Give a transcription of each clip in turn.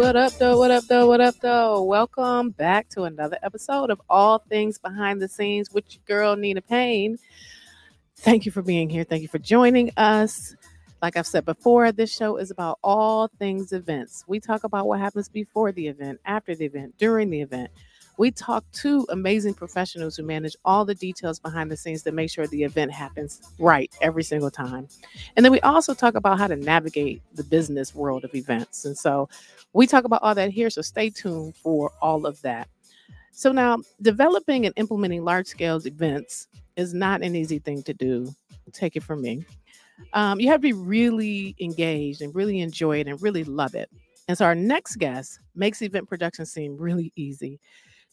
What up, though? What up, though? What up, though? Welcome back to another episode of All Things Behind the Scenes with your girl, Nina Payne. Thank you for being here. Thank you for joining us. Like I've said before, this show is about all things events. We talk about what happens before the event, after the event, during the event. We talk to amazing professionals who manage all the details behind the scenes to make sure the event happens right every single time. And then we also talk about how to navigate the business world of events. And so we talk about all that here. So stay tuned for all of that. So now, developing and implementing large scale events is not an easy thing to do. Take it from me. Um, you have to be really engaged and really enjoy it and really love it. And so, our next guest makes event production seem really easy.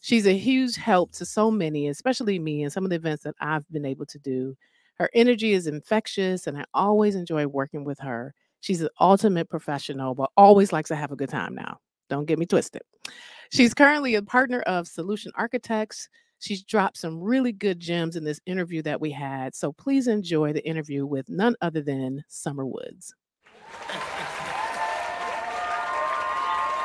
She's a huge help to so many, especially me, and some of the events that I've been able to do. Her energy is infectious, and I always enjoy working with her. She's an ultimate professional, but always likes to have a good time now. Don't get me twisted. She's currently a partner of Solution Architects. She's dropped some really good gems in this interview that we had. So please enjoy the interview with none other than Sommer Woods.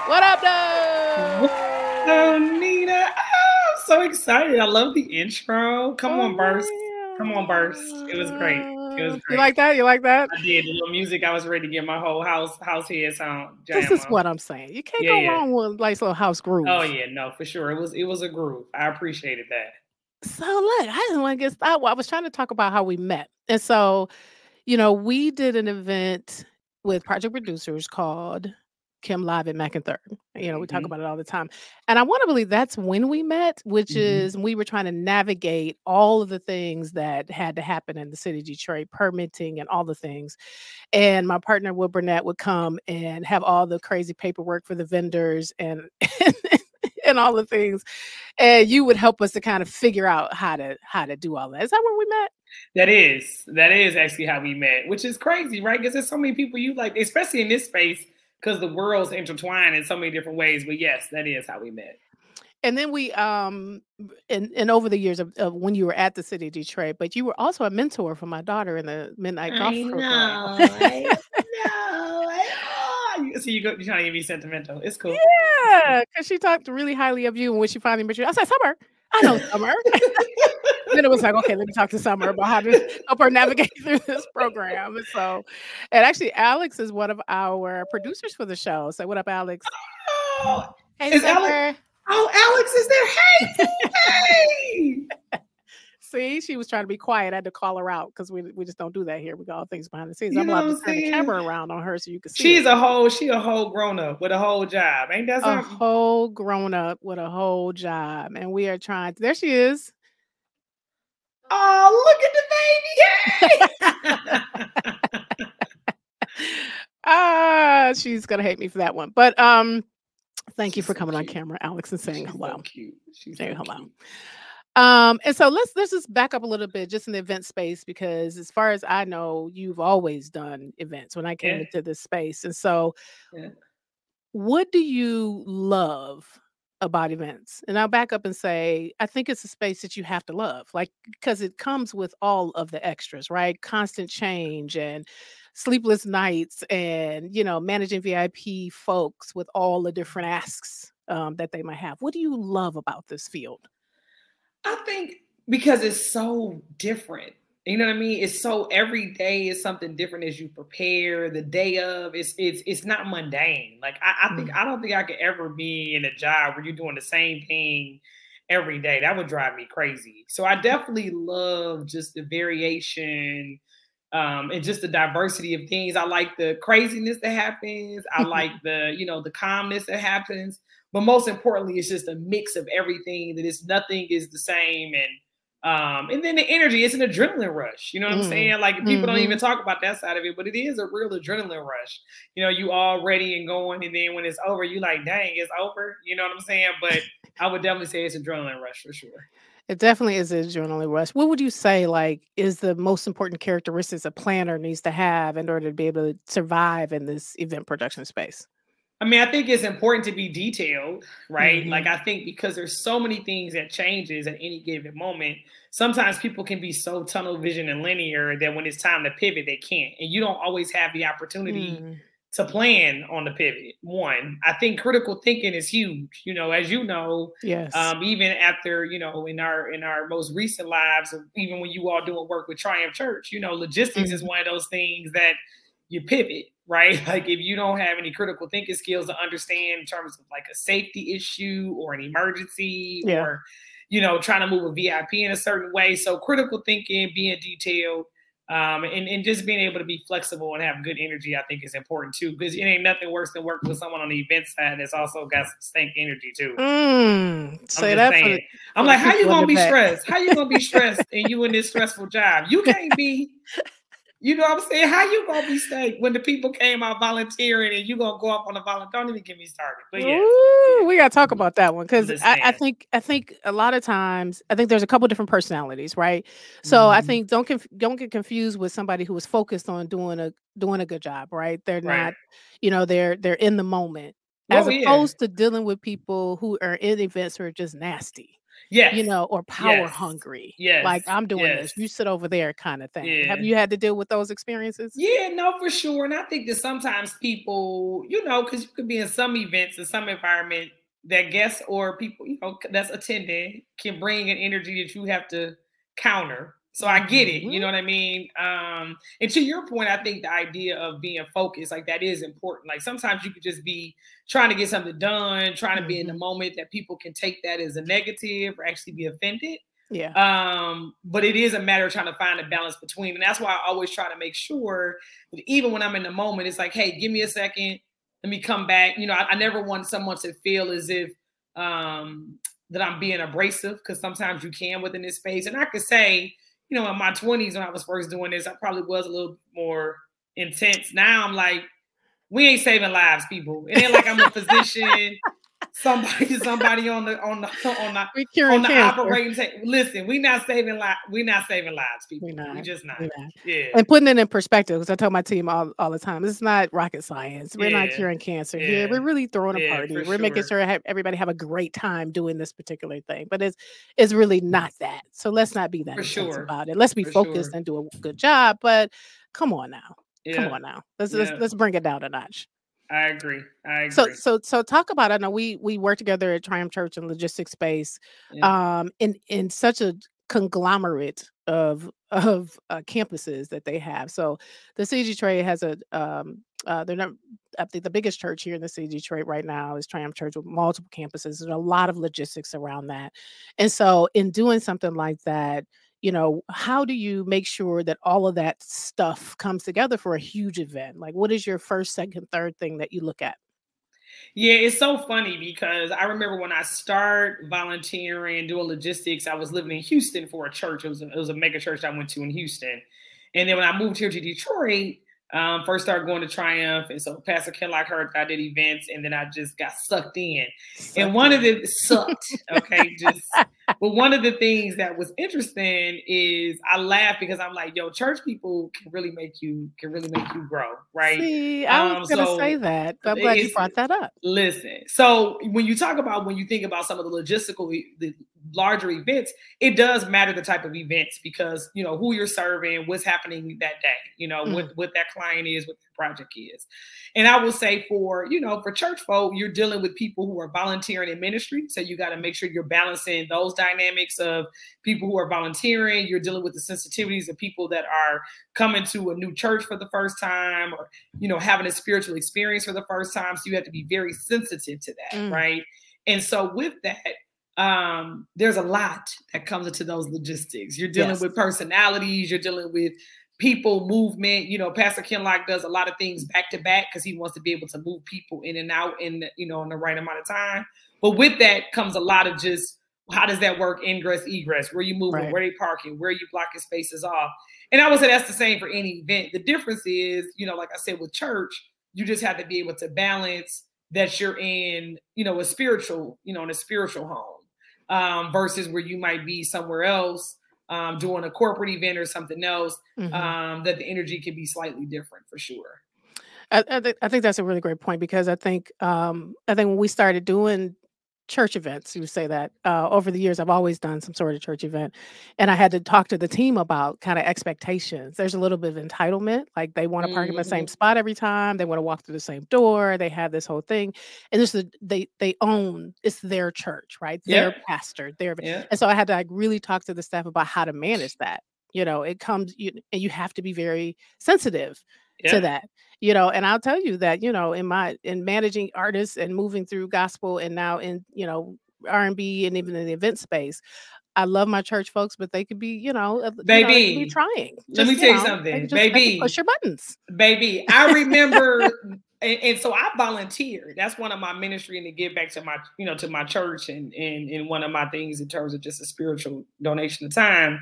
What up, though? Oh, Nina. Oh, I'm so excited. I love the intro. Come oh, on, Burst. Come on, Burst. It was great. It was great. You like that? You like that? I did. The little music, I was ready to get my whole house house head sound. This is what I'm saying. You can't Yeah, go yeah. wrong with like little house groove. Oh yeah, no, for sure. It was it was a groove. I appreciated that. So look, I didn't want to get started. I was trying to talk about how we met. And so, you know, we did an event with project producers called Kim Live at Third. You know, we talk Mhm. about it all the time. And I want to believe that's when we met, which Mhm. is we were trying to navigate all of the things that had to happen in the city of Detroit, permitting and all the things. And my partner Will Burnett would come and have all the crazy paperwork for the vendors and and all the things. And you would help us to kind of figure out how to how to do all that. Is that where we met? That is that is actually how we met, which is crazy, right? Because there's so many people you like, especially in this space, because the world's intertwined in so many different ways. But yes, that is how we met. And then we um and and over the years of, of when you were at the city of Detroit, but you were also a mentor for my daughter in the midnight golf I program. know. I know. I know. So you go, you're trying to get me sentimental. It's cool. Yeah, because she talked really highly of you. And when she finally met you, I said, Sommer, I know Sommer. then it was like, okay, let me talk to Sommer about how to help her navigate through this program. And so, and actually, Alex is one of our producers for the show. So, what up, Alex? Oh, Hey, Is Alex- oh, Alex is there. Hey, hey. See, she was trying to be quiet. I had to call her out because we, we just don't do that here. We got all things behind the scenes. You I'm allowed to turn the camera around on her so you can see. She's it. a whole, she a whole grown up with a whole job. Ain't that a whole grown up with a whole job, and we are trying. There she is. Oh, look at the baby. Ah, she's gonna hate me for that one. But um, thank you She's for so coming on camera, Alex, and saying She's hello. so cute. She's Saying so hello. cute. Um, and so let's let's just back up a little bit, just in the event space, because as far as I know, you've always done events when I came Yeah. into this space. And so, Yeah. what do you love about events? And I'll back up and say, I think it's a space that you have to love, like because it comes with all of the extras, right? Constant change and sleepless nights, and you know, managing VIP folks with all the different asks um, that they might have. What do you love about this field? I think because it's so different. You know what I mean? It's so every day is something different as you prepare. The day of it's it's it's not mundane. Like I, I think Mm. I don't think I could ever be in a job where you're doing the same thing every day. That would drive me crazy. So I definitely love just the variation um, and just the diversity of things. I like the craziness that happens. I like the you know the calmness that happens. But most importantly, it's just a mix of everything. That it's nothing is the same, and um, and then the energy. It's an adrenaline rush. You know what Mm. I'm saying? Like people don't Mhm. even talk about that side of it, but it is a real adrenaline rush. You know, you all ready and going, and then when it's over, you like, dang, it's over. You know what I'm saying? But I would definitely say it's adrenaline rush for sure. It definitely is a adrenaline rush. What would you say, like, is the most important characteristics a planner needs to have in order to be able to survive in this event production space? I mean, I think it's important to be detailed, right? Mhm. Like I think because there's so many things that changes at any given moment, sometimes people can be so tunnel vision and linear that when it's time to pivot, they can't. And you don't always have the opportunity Mm. to plan on the pivot. One, I think critical thinking is huge. You know, as you know, yes. Um, even after you know, in our in our most recent lives, even when you all doing work with Triumph Church, you know, logistics mm-hmm. is one of those things that you pivot, right? Like if you don't have any critical thinking skills to understand in terms of like a safety issue or an emergency yeah. or you know trying to move a VIP in a certain way. So critical thinking, being detailed um, and, and just being able to be flexible and have good energy, I think is important too. Because it ain't nothing worse than working with someone on the event side that's also got some stank energy too. Mm, say that. I'm like, how you gonna be back. stressed? How you gonna be stressed and you in this stressful job? You can't be you know what I'm saying? How you gonna be safe when the people came out volunteering and you gonna go up on the volunteer? Don't even get me started. But yeah, Ooh, yeah. we gotta talk about that one because I, I, think I think a lot of times I think there's a couple different personalities, right? So mm-hmm. I think don't conf- don't get confused with somebody who is focused on doing a doing a good job, right? They're right. not, you know, they're they're in the moment as oh, opposed yeah. to dealing with people who are in events who are just nasty yeah you know or power yes. hungry yeah like i'm doing yes. this you sit over there kind of thing yeah. have you had to deal with those experiences yeah no for sure and i think that sometimes people you know because you could be in some events in some environment that guests or people you know that's attending can bring an energy that you have to counter so I get it. You mm-hmm. know what I mean? Um, and to your point, I think the idea of being focused, like that is important. Like sometimes you could just be trying to get something done, trying to be in the mm-hmm. moment that people can take that as a negative or actually be offended. Yeah. Um, but it is a matter of trying to find a balance between. And that's why I always try to make sure that even when I'm in the moment, it's like, hey, give me a second, let me come back. You know, I, I never want someone to feel as if um that I'm being abrasive because sometimes you can within this space. And I could say, you know, in my 20s when I was first doing this, I probably was a little more intense. Now I'm like, we ain't saving lives, people. It ain't like I'm a physician, somebody, somebody on the on the on the on the operating table. Listen, we not saving lives. We not saving lives, people. We, not. we just not. not. Yeah. And putting it in perspective, because I tell my team all, all the time, it's not rocket science. We're yeah. not curing cancer yeah. here. We're really throwing a party. We're sure. making sure everybody have a great time doing this particular thing. But it's it's really not that. So let's not be that for sure. about it. Let's be for focused sure. and do a good job. But come on now. Yeah. Come on now. Let's, yeah. let's let's bring it down a notch. I agree. I agree. So so so talk about I know we we work together at Triumph Church and Logistics Space yeah. um in in such a conglomerate of of uh, campuses that they have. So the CG Detroit has a um uh they're not I think the biggest church here in the city of Detroit right now is Triumph Church with multiple campuses and a lot of logistics around that. And so in doing something like that, you know how do you make sure that all of that stuff comes together for a huge event? Like what is your first second third thing that you look at? Yeah it's so funny because i remember when i started volunteering doing logistics i was living in houston for a church. It was a, it was a mega church i went to in houston. And then when i moved here to detroit um, first started going to Triumph, and so Pastor Kinloch heard that I did events, and then I just got sucked in. Sucked and one in. of the sucked, okay, just but one of the things that was interesting is I laugh because I'm like, yo, church people can really make you can really make you grow, right? See, I was um, gonna so say that, but I'm glad you brought that up. Listen, so when you talk about when you think about some of the logistical the larger events, it does matter the type of events because you know who you're serving, what's happening that day, you know, mm. what, what that client is, what the project is. And I will say for, you know, for church folk, you're dealing with people who are volunteering in ministry. So you got to make sure you're balancing those dynamics of people who are volunteering. You're dealing with the sensitivities of people that are coming to a new church for the first time or, you know, having a spiritual experience for the first time. So you have to be very sensitive to that, mm. right? And so with that, um, there's a lot that comes into those logistics. You're dealing yes. with personalities, you're dealing with people movement. You know, Pastor Kinloch does a lot of things back to back because he wants to be able to move people in and out in the, you know in the right amount of time. But with that comes a lot of just how does that work? Ingress, egress, where you moving, right. where they parking, where you blocking spaces off. And I would say that's the same for any event. The difference is, you know, like I said with church, you just have to be able to balance that you're in, you know, a spiritual, you know, in a spiritual home um, versus where you might be somewhere else um, doing a corporate event or something else, mm-hmm. um, that the energy can be slightly different for sure. I, I, th- I, think that's a really great point because I think um, I think when we started doing church events. You say that uh, over the years, I've always done some sort of church event, and I had to talk to the team about kind of expectations. There's a little bit of entitlement, like they want to park in the same Mhm. spot every time, they want to walk through the same door, they have this whole thing, and this is they they own it's their church, right? Their pastor, their Yeah. and so I had to like really talk to the staff about how to manage that. You know, it comes you and you have to be very sensitive to that you know and i'll tell you that you know in my in managing artists and moving through gospel and now in you know r&b and even in the event space i love my church folks but they could be you know uh, you know, be Baby, trying let me Just, tell you know, something. just Baby, push your buttons baby. I remember, and, and so I volunteered. That's one of my ministry and to give back to my, you know, to my church and and and one of my things in terms of just a spiritual donation of time.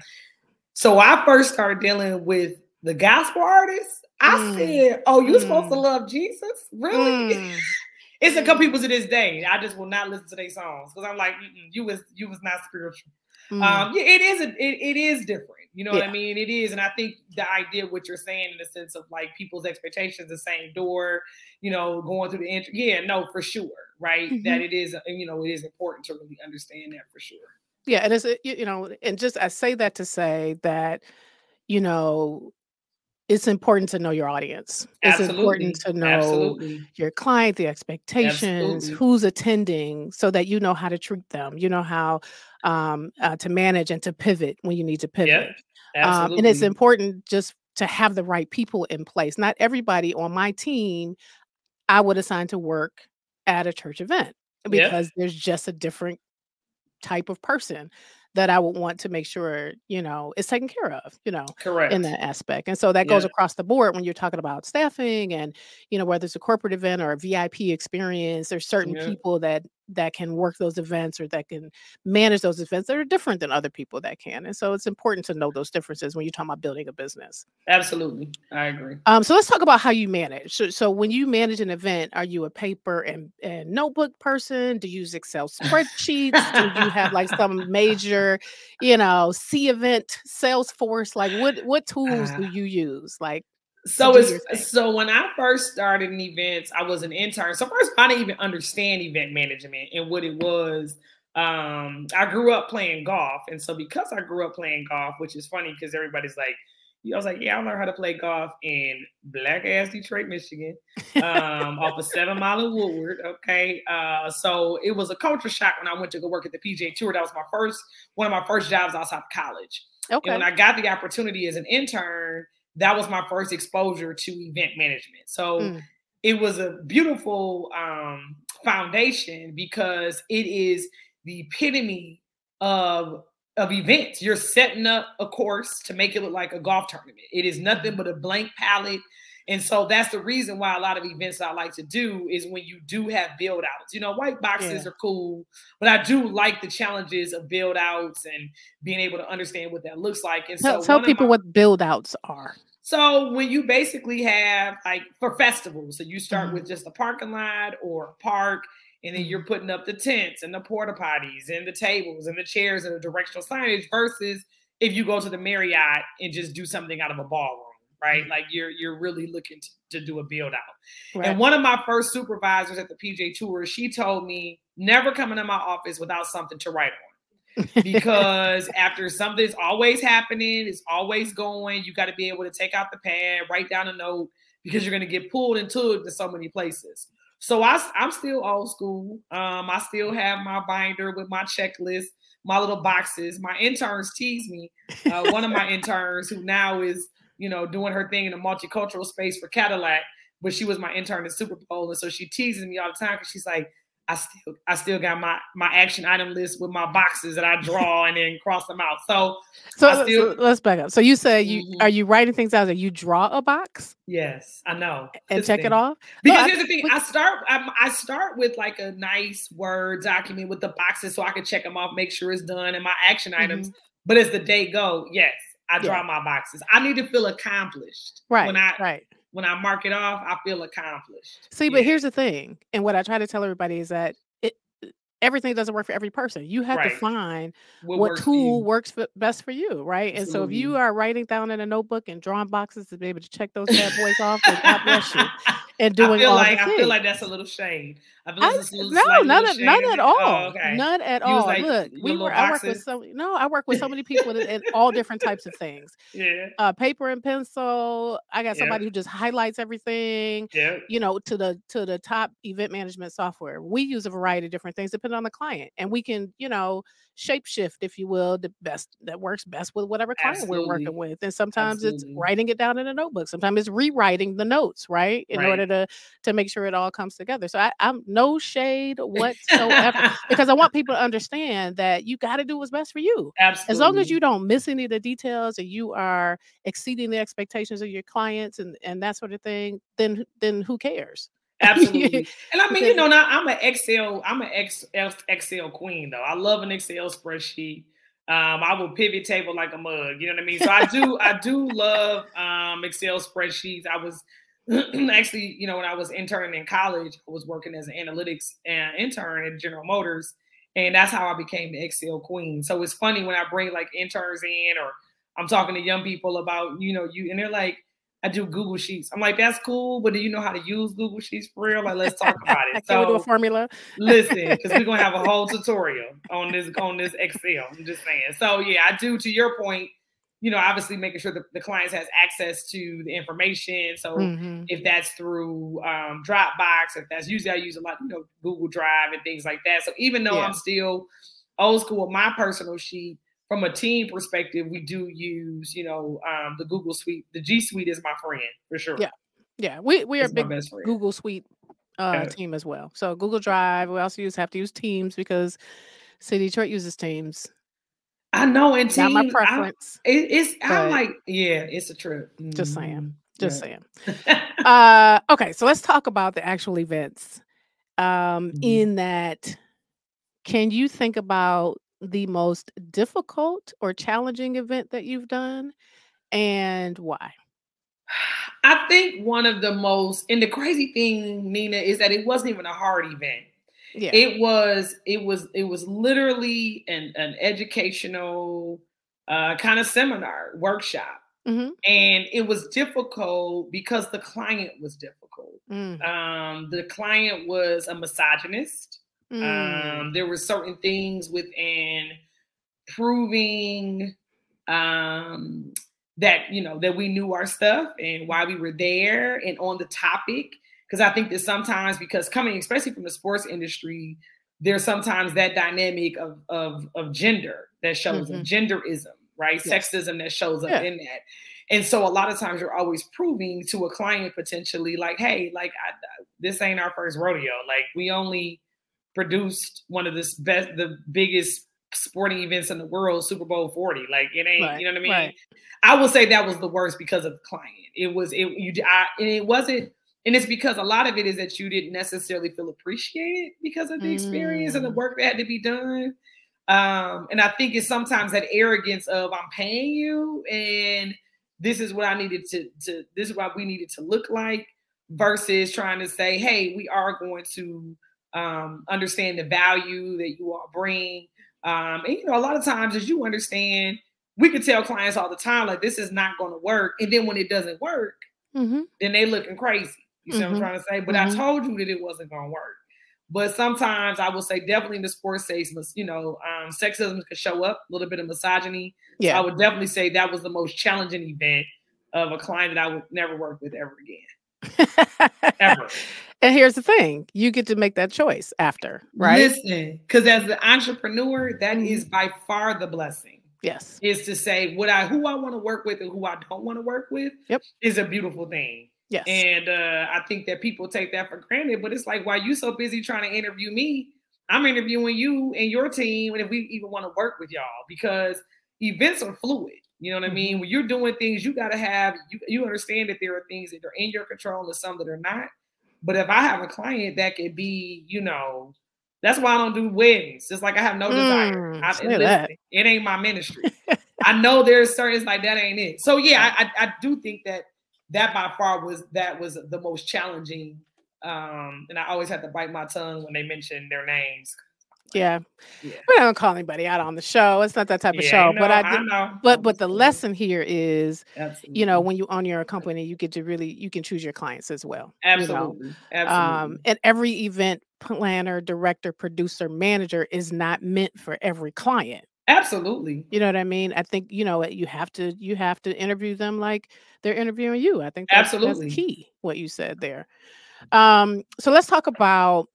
So I first started dealing with the gospel artists. I Mm, said, "Oh, you supposed to mm, love Jesus? Really?" mm, It's a couple mm, people to this day. I just will not listen to their songs because I'm like, "Mm-mm, you was you was not spiritual. mm. Um, yeah, it is a, it, it is different. You know what I mean? It is, and I think the idea of what you're saying in the sense of like people's expectations, the same door, you know, going through the entry. Yeah, no, for sure, right? That hmm it is, you know, it is important to really understand that for sure. yeah and it's you know and just i say that to say that you know it's important to know your audience. It's important to know absolutely, your client, the expectations, absolutely. who's attending, so that you know how to treat them. You know how um, uh, to manage and to pivot when you need to Yep, pivot. Um, and it's important just to have the right people in place. Not everybody on my team I would assign to work at a church event Yep, because there's just a different type of person that I would want to make sure, you know, is taken care of, you know, correct in that aspect. And so that goes across the board when you're talking about staffing and, you know, whether it's a corporate event or a VIP experience, there's certain yep, people that that can work those events or that can manage those events that are different than other people that can. And so it's important to know those differences when you're talking about building a business. absolutely. I agree. Um, so let's talk about how you manage. So, so when you manage an event, are you a paper and, and notebook person? Do you use Excel spreadsheets? Do you have like some major, you know, Cvent Salesforce? Like what what tools do you use like So it's so when I first started in events, I was an intern. So first, I didn't even understand event management and what it was. Um, I grew up playing golf, and so because I grew up playing golf, which is funny because everybody's like, I was like, yeah, I learned how to play golf in black ass Detroit, Michigan, um, off of Seven Mile and Woodward. Okay, uh, so it was a culture shock when I went to go work at the PGA Tour. That was my first one of my first jobs outside of college. And when I got the opportunity as an intern, that was my first exposure to event management. So Mm, it was a beautiful um, foundation because it is the epitome of of events. You're setting up a course to make it look like a golf tournament. It is nothing mhm, but a blank palette. And so that's the reason why a lot of events I like to do is when you do have build outs. You know, white boxes Yeah. are cool, but I do like the challenges of build outs and being able to understand what that looks like. And so tell people my what build outs are. so when you basically have like for festivals, so you start hmm with just a parking lot or a park, and then you're putting up the tents and the porta potties and the tables and the chairs and the directional signage versus if you go to the Marriott and just do something out of a ballroom, right? Like you're you're really looking to, to do a build out. And one of my first supervisors at the PGA Tour, she told me never come into my office without something to write on because after something's always happening, it's always going. You got to be able to take out the pad, write down a note because you're going to get pulled and tugged to so many places. So I, am still old school. Um, I still have my binder with my checklist, my little boxes. My interns tease me. Uh, one of my interns who now is, you know, doing her thing in the multicultural space for Cadillac, but she was my intern at Super Bowl, and so she teases me all the time because she's like, I still I still got my my action item list with my boxes that I draw and then cross them out. So So, I so let's back up. So you say you Mhm. are you writing things out that you draw a box yes, I know. and check it Listen, off? Because I here's the thing: I start I, I start with like a nice word document with the boxes so I can check them off, make sure it's done, and my action items. mhm, But as the day go, yes, I yeah, draw my boxes. I need to feel accomplished Right. when I right. when I mark it off. I feel accomplished. See, but here's the thing, and what I try to tell everybody is that everything doesn't work for every person. You have Right. to find What, what works tool works for, best for you, right? And so if you are writing down in a notebook and drawing boxes to be able to check those bad boys off, then God bless you. And I doing feel all like I feel like that's a little shade. I feel I like little no, none at none shade. at Oh, all. okay. None at all. like Look, we were I work with so no, I work with so many people in, all different types of things. Yeah. Uh paper and pencil. I got somebody who just highlights everything, Yep. you know, to the to the top event management software. We use a variety of different things depending on the client. And we can, you know, shapeshift if you will, the best that works best with whatever client we're working with. And sometimes it's writing it down in a notebook. Sometimes it's rewriting the notes, right? In Right. order to to make sure it all comes together. So I, I'm no shade whatsoever because I want people to understand that you got to do what's best for you. Absolutely. As long as you don't miss any of the details and you are exceeding the expectations of your clients and and that sort of thing, then then who cares? Absolutely. And I mean, you know, now I'm an Excel, I'm an Excel queen though. I love an Excel spreadsheet. Um, I will pivot table like a mug. You know what I mean? So I do, I do love um, Excel spreadsheets. I was actually, you know, when I was interning in college, I was working as an analytics uh, intern at General Motors, and that's how I became the Excel queen. So it's funny when I bring like interns in, or I'm talking to young people about, you know, you, and they're like, I do Google Sheets. I'm like, that's cool, but do you know how to use Google Sheets for real? Like, let's talk about it. Can we do a formula? listen, because we're gonna have a whole tutorial on this on this Excel. I'm just saying. So yeah, I do. To your point, you know, obviously making sure that the clients has access to the information. So Mhm. if that's through um, Dropbox, if that's usually I use a lot, you know, Google Drive and things like that. So even though Yeah. I'm still old school with my personal sheet, from a team perspective, we do use, you know, um, the Google Suite. The G Suite is my friend for sure. Yeah. Yeah, we we are It's big. Google Suite uh, team as well. So Google Drive. We also use have to use Teams because City Detroit uses Teams. I know, and Not my teams, I- preference. It, it's I'm like, yeah, it's a trip. Just saying. Mhm. Just Yeah. saying. Uh, okay, so let's talk about the actual events. Um, Mhm. in that, can you think about the most difficult or challenging event that you've done, and why? I think one of the most, and the crazy thing, Nina, is that it wasn't even a hard event. Yeah. It was, it was, it was literally an an educational uh, kind of seminar workshop, Mhm. and it was difficult because the client was difficult. Mm, Um, the client was a misogynist. Mm, Um, there were certain things within proving um, that you know that we knew our stuff and why we were there and on the topic. Because I think that sometimes, because coming especially from the sports industry, there's sometimes that dynamic of of, of gender that shows up, genderism, right? Yes. Sexism that shows up Yeah. in that. And so a lot of times you're always proving to a client potentially like, hey, like I, this ain't our first rodeo. Like we only produced one of the best, the biggest sporting events in the world, Super Bowl 40. Like it ain't, Right, you know what I mean? right. I will say that was the worst because of the client. It was it you I, and it wasn't and it's because a lot of it is that you didn't necessarily feel appreciated because of the experience and the Mm. work that had to be done. Um, and I think it's sometimes that arrogance of I'm paying you and this is what I needed to to this is what we needed to look like versus trying to say, hey, we are going to um, understand the value that you all bring. Um, and you know, a lot of times as you understand, we could tell clients all the time, like this is not going to work. And then when it doesn't work, Mhm. then they looking crazy. You see what. I'm trying to say? But Mhm. I told you that it wasn't going to work. But sometimes I will say definitely in the sports space, you know, um, sexism could show up, a little bit of misogyny. So I would definitely say that was the most challenging event of a client that I would never work with ever again. Ever. and here's the thing: you get to make that choice after, right? Listen, because as an entrepreneur, that Mhm. is by far the blessing. yes. Is to say what I who I want to work with and who I don't want to work with Yep. is a beautiful thing. Yes. And uh, I think that people take that for granted, but it's like, why you so busy trying to interview me? I'm interviewing you and your team, and if we even want to work with y'all, because events are fluid. You know what I mean? When you're doing things, you got to have you, you understand that there are things that are in your control and some that are not. But if I have a client that could be, you know, that's why I don't do weddings. It's like I have no desire. Mm, I, listen, that. it ain't my ministry. I know there's certain it's like that ain't it. So yeah, I, I, I do think that that by far was that was the most challenging. Um, and I always had to bite my tongue when they mentioned their names. Yeah. yeah. Not gonna call anybody out on the show. It's not that type of yeah, show. but I, did, I but but the lesson here is Absolutely. you know, when you own your company, you get to really you can choose your clients as well. Absolutely. You know? Absolutely. Um, and every event planner, director, producer, manager is not meant for every client. Absolutely. You know what I mean? I think you know you have to you have to interview them like they're interviewing you. I think that's, absolutely that's key what you said there. Um, so let's talk about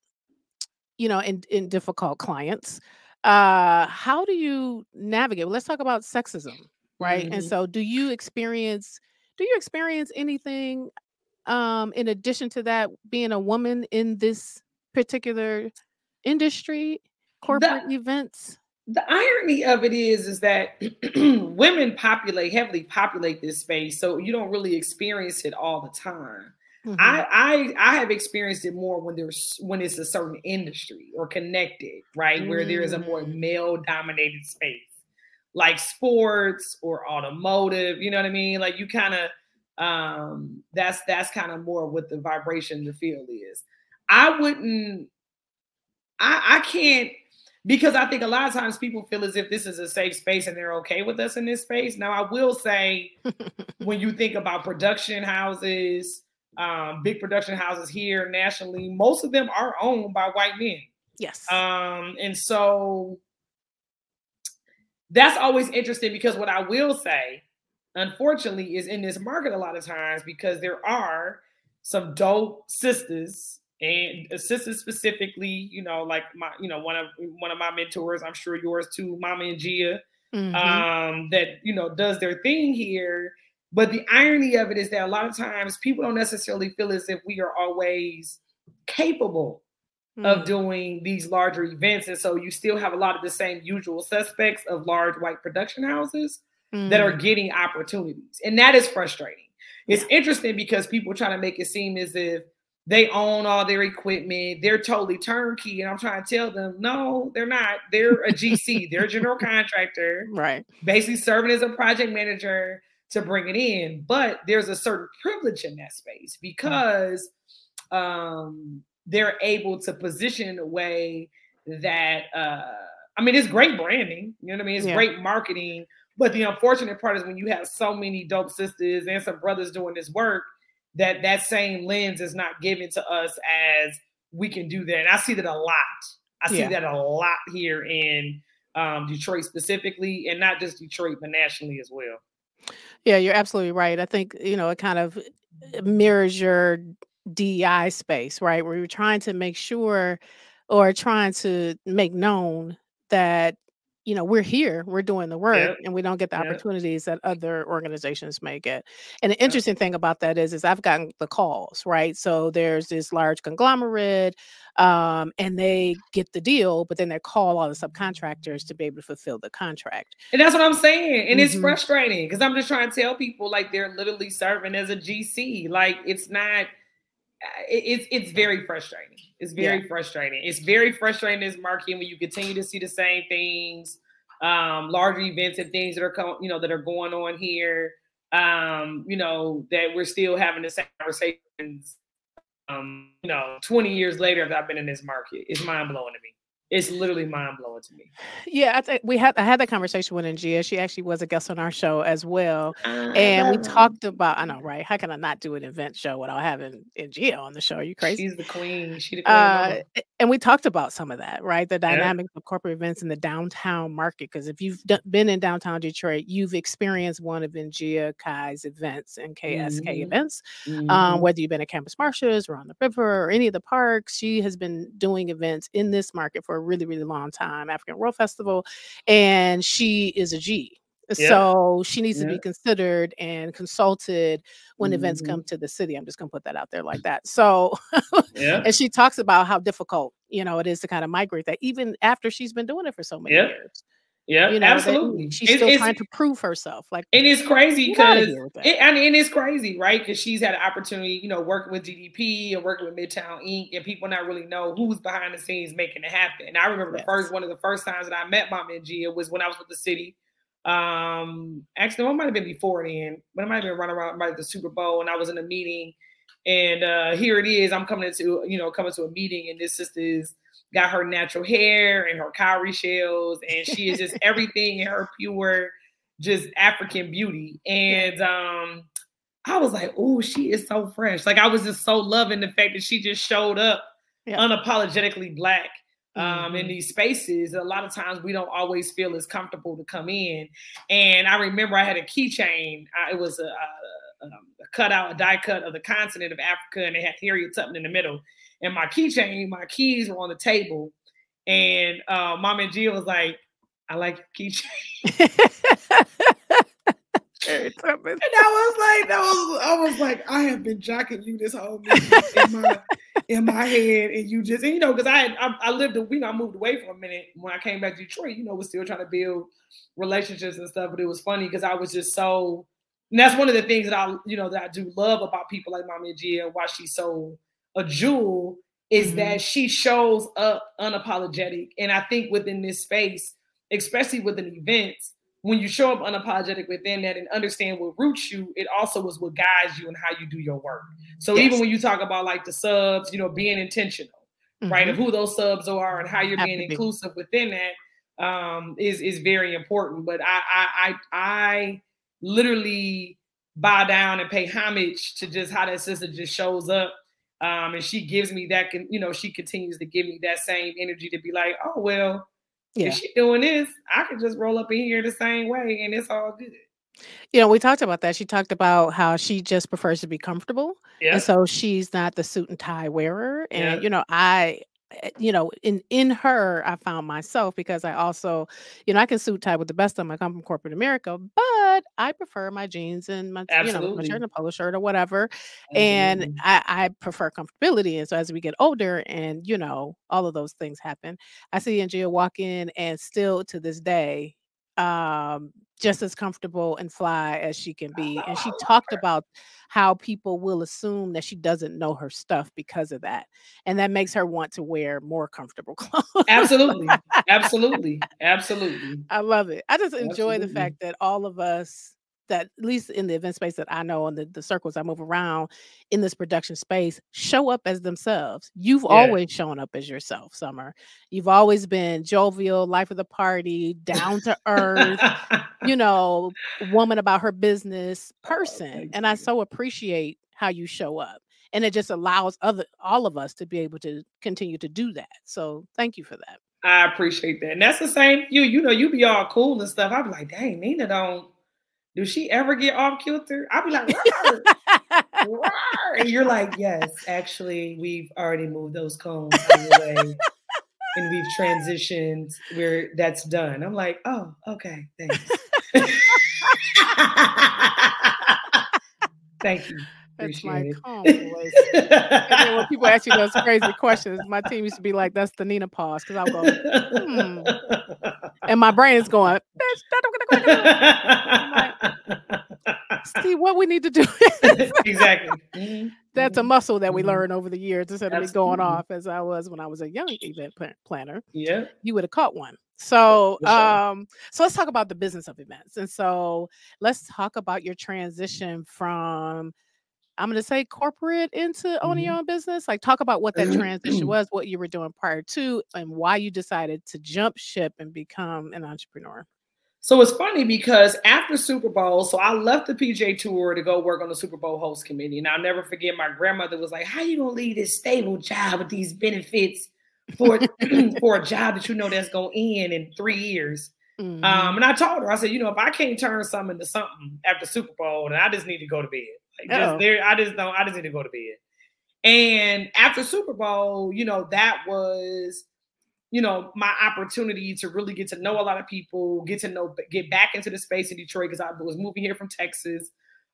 you know, in, in difficult clients. Uh, how do you navigate? Well, let's talk about sexism, right? Mm-hmm. And so, do you experience do you experience anything um, in addition to that being a woman in this particular industry, corporate the, events? The irony of it is, is that women populate heavily populate this space, so you don't really experience it all the time. Mm-hmm. I, I I have experienced it more when there's when it's a certain industry or connected, right? Mm-hmm. Where there is a more mm. male dominated space, like sports or automotive. You know what I mean? Like you kind of um that's that's kind of more what the vibration the field is. I wouldn't I I can't because I think a lot of times people feel as if this is a safe space and they're okay with us in this space. Now I will say when you think about production houses um, big production houses here nationally, most of them are owned by white men. Yes. Um, and so that's always interesting because what I will say, unfortunately, is in this market a lot of times because there are some dope sisters and sisters specifically, you know, like my, you know, one of one of my mentors, I'm sure yours too, Mama and Gia, mm-hmm. um, that you know does their thing here but the irony of it is that a lot of times people don't necessarily feel as if we are always capable mm. of doing these larger events. And so you still have a lot of the same usual suspects of large white production houses mm. that are mm. getting opportunities. And that is frustrating. It's interesting because people try to make it seem as if they own all their equipment, they're totally turnkey. And I'm trying to tell them, no, they're not. They're a GC, they're a general contractor, right? Basically serving as a project manager to bring it in. But there's a certain privilege in that space because um, they're able to position in a way that uh, I mean, it's great branding. You know what I mean? It's yeah. great marketing. But the unfortunate part is when you have so many dope sisters and some brothers doing this work, that that same lens is not given to us as we can do that. And I see that a lot. I see yeah. that a lot here in um, Detroit specifically, and not just Detroit, but nationally as well. Yeah, you're absolutely right. I think, you know, it kind of uh, mirrors your DEI space, right? Where you're trying to make sure or trying to make known that you know we're here we're doing the work yep. and we don't get the yep. opportunities that other organizations may get and the interesting yep. thing about that is is i've gotten the calls right so there's this large conglomerate um, and they get the deal but then they call all the subcontractors to be able to fulfill the contract and that's what i'm saying and mm-hmm. it's frustrating because i'm just trying to tell people like they're literally serving as a gc like it's not it's it's very frustrating. It's very yeah. frustrating. It's very frustrating this market when you continue to see the same things, um, larger events and things that are co- you know that are going on here. Um, you know that we're still having the same conversations. Um, you know, 20 years later, if I've been in this market, it's mind blowing to me it's literally mind blowing to me. Yeah, I think we had I had that conversation with Njia. She actually was a guest on our show as well, uh, and we talked about. I know, right? How can I not do an event show without having Njia on the show? Are you crazy? She's the queen. She the queen. Uh, and we talked about some of that, right? The dynamics yeah. of corporate events in the downtown market. Because if you've d- been in downtown Detroit, you've experienced one of Njia Kai's events and KSK mm-hmm. events. Um, mm-hmm. Um, whether you've been at Campus Martius or on the river or any of the parks, she has been doing events in this market for a really, really long time, African World Festival, and she is a G. Yeah. So she needs yeah. to be considered and consulted when mm-hmm. events come to the city. I'm just gonna put that out there like that. So yeah. and she talks about how difficult, you know, it is to kind of migrate that even after she's been doing it for so many years. Yeah, you know, absolutely. She's still trying to prove herself. Like, and it's crazy because, it, and, and it's crazy, right? Because she's had an opportunity, you know, working with GDP and working with Midtown Inc. and people not really know who's behind the scenes making it happen. And I remember yes. the first one of the first times that I met Mama and Gia was when I was with the city. Um, actually, it might have been before then, but it might have been running around by the Super Bowl, and I was in a meeting, and uh here it is. I'm coming into, you know, coming to a meeting, and this sister is got her natural hair and her cowrie shells, and she is just everything in her pure, just African beauty. And um, I was like, oh, she is so fresh. Like I was just so loving the fact that she just showed up yeah. unapologetically black um, mm-hmm. in these spaces. A lot of times we don't always feel as comfortable to come in. And I remember I had a keychain. it was a, a, a cutout, a die cut of the continent of Africa, and it had Harriet Tubman in the middle. And my keychain, my keys were on the table. And uh, Mom and Gia was like, I like your keychain. And I was like, that was I was like, I have been jocking you this whole in my in my head, and you just and, you know because I, I, I lived a week, I moved away for a minute when I came back to Detroit. You know, was still trying to build relationships and stuff, but it was funny because I was just so. And that's one of the things that I you know that I do love about people like Mommy Gia, why she's so a jewel is mm-hmm. that she shows up unapologetic, and I think within this space, especially within events when you show up unapologetic within that and understand what roots you, it also is what guides you and how you do your work. So yes. even when you talk about like the subs, you know, being intentional, mm-hmm. right, of who those subs are and how you're being inclusive within that um, is is very important. But I I I, I literally bow down and pay homage to just how that sister just shows up. Um, and she gives me that, you know, she continues to give me that same energy to be like, oh, well, yeah. if she doing this, I can just roll up in here the same way and it's all good. You know, we talked about that. She talked about how she just prefers to be comfortable. Yeah. And so she's not the suit and tie wearer. And, yeah. you know, I Eh, you know, in in her, I found myself because I also, you know, I can suit tie with the best of them. I come from corporate America, but I prefer my jeans and my, you know, my shirt and a polo shirt or whatever. And mm-hmm. I, I prefer comfortability. And so as we get older and, you know, all of those things happen, I see Angia walk in and still to this day, um, just as comfortable and fly as she can be. And she talked about how people will assume that she doesn't know her stuff because of that. And that makes her want to wear more comfortable clothes. Absolutely. Absolutely. Absolutely. I love it. I just enjoy Absolutely. the fact that all of us that at least in the event space that I know and the, the circles I move around in this production space show up as themselves. You've yeah. always shown up as yourself, Sommer. You've always been jovial, life of the party, down to earth, you know, woman about her business oh, person. And I so appreciate how you show up. And it just allows other all of us to be able to continue to do that. So thank you for that. I appreciate that. And that's the same you, you know, you be all cool and stuff. I'd be like, dang, Nina don't do she ever get off kilter? I'll be like, rawr, rawr. and you're like, yes, actually, we've already moved those cones away, and we've transitioned where that's done. I'm like, oh, okay, thanks. Thank you. That's my calm voice. and when people ask you those crazy questions, my team used to be like, "That's the Nina pause," because I'll go, hmm. and my brain is going, like, See what we need to do. exactly. Mm-hmm. That's a mm-hmm. muscle that we mm-hmm. learn over the years instead of me going off as I was when I was a young event planner. Yeah. You would have caught one. So, sure. um, so let's talk about the business of events. And so let's talk about your transition from I'm going to say corporate into owning your mm-hmm. own business. Like, talk about what that transition was, what you were doing prior to, and why you decided to jump ship and become an entrepreneur. So it's funny because after Super Bowl, so I left the PGA Tour to go work on the Super Bowl host committee, and I'll never forget my grandmother was like, "How you gonna leave this stable job with these benefits for for a job that you know that's gonna end in three years?" Mm-hmm. Um, and I told her, I said, "You know, if I can't turn something into something after Super Bowl, then I just need to go to bed. Like, just there, I just don't. I just need to go to bed." And after Super Bowl, you know, that was you know, my opportunity to really get to know a lot of people, get to know, get back into the space in Detroit because I was moving here from Texas,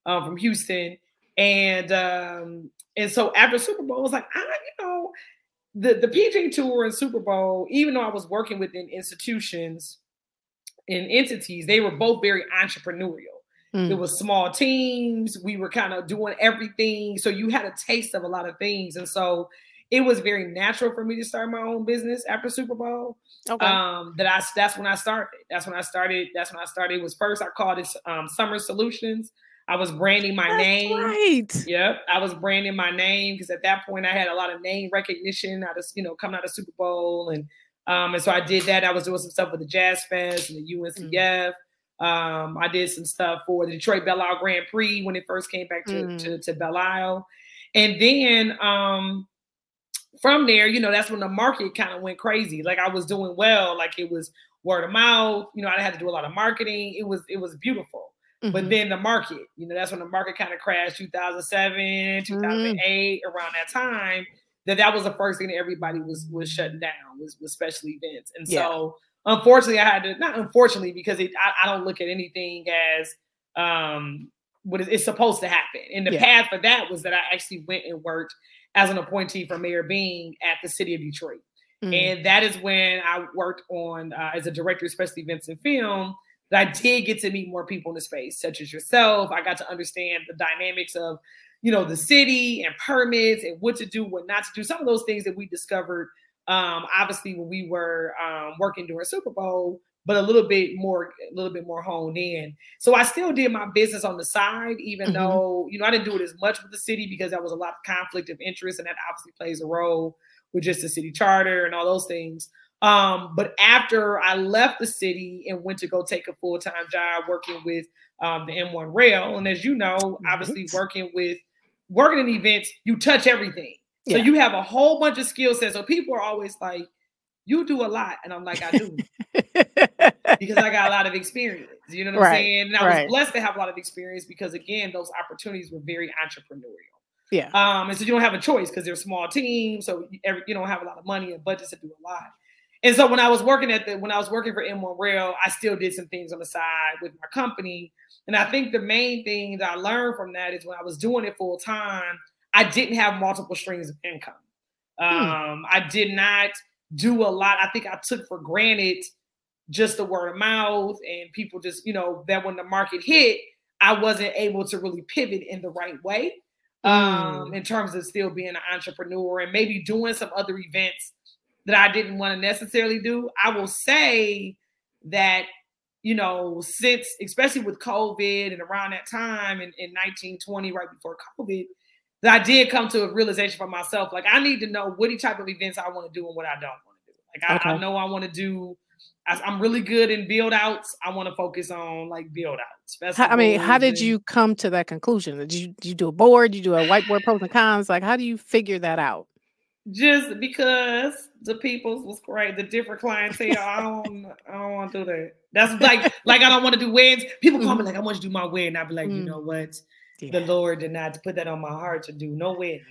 um, from Houston, and um, and so after Super Bowl, I was like, I, you know, the the PGA Tour and Super Bowl, even though I was working within institutions and entities, they were both very entrepreneurial. Mm. It was small teams. We were kind of doing everything, so you had a taste of a lot of things, and so it was very natural for me to start my own business after Super Bowl. Okay. Um, that I that's when I started. That's when I started. That's when I started. It was first I called it um, Sommer Solutions. I was branding my That's name. Right. Yep, I was branding my name because at that point I had a lot of name recognition out of you know coming out of Super Bowl and um and so I did that. I was doing some stuff with the Jazz Fest and the UNCF. Mm. Um, I did some stuff for the Detroit Belle Isle Grand Prix when it first came back to, mm. to, to Belle Isle. And then um from there, you know, that's when the market kind of went crazy. Like I was doing well, like it was word of mouth. You know, I had to do a lot of marketing. It was it was beautiful. Mm-hmm. But then the market, you know, that's when the market kind of crashed 2007, 2008, mm. around that time. That that was the first thing that everybody was was shutting down was, was special events. And yeah. so unfortunately I had to not unfortunately because it, I, I, don't look at anything as um what is it's supposed to happen. And the yeah. path for that was that I actually went and worked as an appointee for Mayor Bing at the city of Detroit. Mm-hmm. And that is when I worked on uh, as a director of special events and film that I did get to meet more people in the space, such as yourself. I got to understand the dynamics of, you know, the city and permits and what to do, what not to do. Some of those things that we discovered, um, obviously, when we were um, working during Super Bowl, but a little bit more, a little bit more honed in. So I still did my business on the side, even mm-hmm. though, you know, I didn't do it as much with the city because that was a lot of conflict of interest, and that obviously plays a role with just the city charter and all those things. Um, but after I left the city and went to go take a full time job working with um, the M1 Rail, and as you know, obviously working with working in events, you touch everything. So you have a whole bunch of skill sets. So people are always like, "You do a lot," and I'm like, "I do," because I got a lot of experience. You know what right. I'm saying? And I was right. blessed to have a lot of experience because again, those opportunities were very entrepreneurial. Yeah. Um, and so you don't have a choice because they're small teams, so you, every, you don't have a lot of money and budgets to do a lot. And so when I was working at the when I was working for M1 Rail, I still did some things on the side with my company. And I think the main thing that I learned from that is when I was doing it full time, I didn't have multiple streams of income. Hmm. Um, I did not do a lot. I think I took for granted just the word of mouth and people just, you know, that when the market hit, I wasn't able to really pivot in the right way um, mm. in terms of still being an entrepreneur and maybe doing some other events that I didn't want to necessarily do. I will say that, you know, since especially with COVID and around that time in, in 1920, right before COVID, that I did come to a realization for myself. Like I need to know what type of events I want to do and what I don't want to do. Like I, okay. I know I want to do I, am really good in build outs. I want to focus on like build outs. I mean, how did you come to that conclusion? Did you, did you do a board? Did you do a whiteboard pros and cons? Like, how do you figure that out? just because the people's was great, the different clientele. I don't, I don't want to do that. That's like, like I don't want to do weddings. People call me mm-hmm. like, I want you to do my wedding. I'd be like, mm. you know what? Yeah. The Lord did not put that on my heart to do no weddings.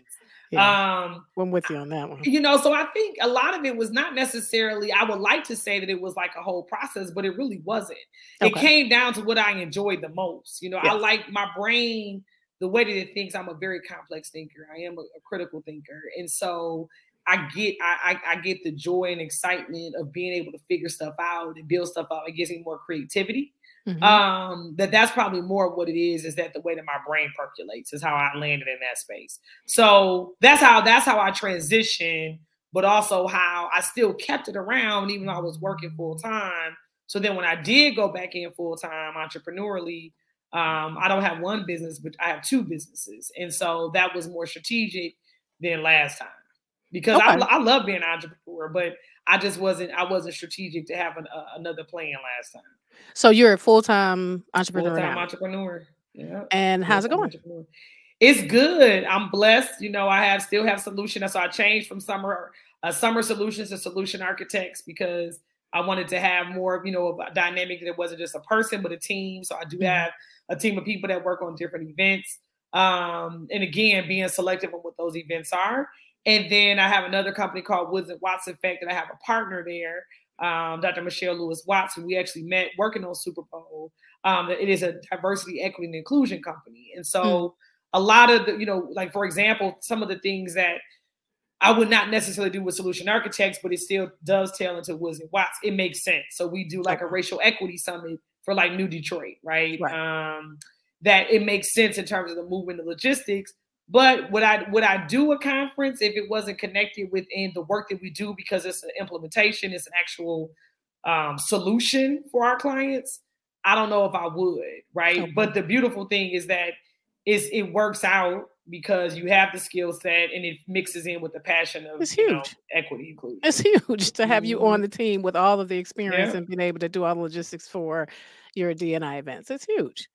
Yeah. Um, I'm with you on that one. You know, so I think a lot of it was not necessarily. I would like to say that it was like a whole process, but it really wasn't. Okay. It came down to what I enjoyed the most. You know, yes. I like my brain the way that it thinks, I'm a very complex thinker. I am a, a critical thinker, and so I get I, I, I get the joy and excitement of being able to figure stuff out and build stuff out. It gives me more creativity. Mm-hmm. Um, that that's probably more what it is. Is that the way that my brain percolates is how I landed in that space. So that's how that's how I transitioned, but also how I still kept it around even though I was working full time. So then when I did go back in full time entrepreneurially, um, I don't have one business, but I have two businesses, and so that was more strategic than last time because okay. I, I, love being an entrepreneur, but I just wasn't I wasn't strategic to have an, uh, another plan last time. So you're a full time entrepreneur. Full time entrepreneur. Yeah. And how's it going? It's good. I'm blessed. You know, I have still have solution. So I changed from Sommer uh, Sommer Solutions to solution architects because I wanted to have more, you know, of a dynamic that it wasn't just a person, but a team. So I do mm-hmm. have a team of people that work on different events. Um, and again, being selective of what those events are. And then I have another company called Woods and Watts Effect, and I have a partner there, um, Dr. Michelle Lewis Watts, who we actually met working on Super Bowl. Um, it is a diversity, equity, and inclusion company. And so mm. a lot of the, you know, like for example, some of the things that I would not necessarily do with solution architects, but it still does tail into Woods and Watts. It makes sense. So we do like a racial equity summit for like New Detroit, right? right. Um, that it makes sense in terms of the movement of logistics. But would I would I do a conference if it wasn't connected within the work that we do because it's an implementation, it's an actual um, solution for our clients? I don't know if I would, right? Okay. But the beautiful thing is that is it works out because you have the skill set and it mixes in with the passion of it's huge. You know, equity inclusion. It's huge to have mm-hmm. you on the team with all of the experience yeah. and being able to do all the logistics for your DNI events. It's huge.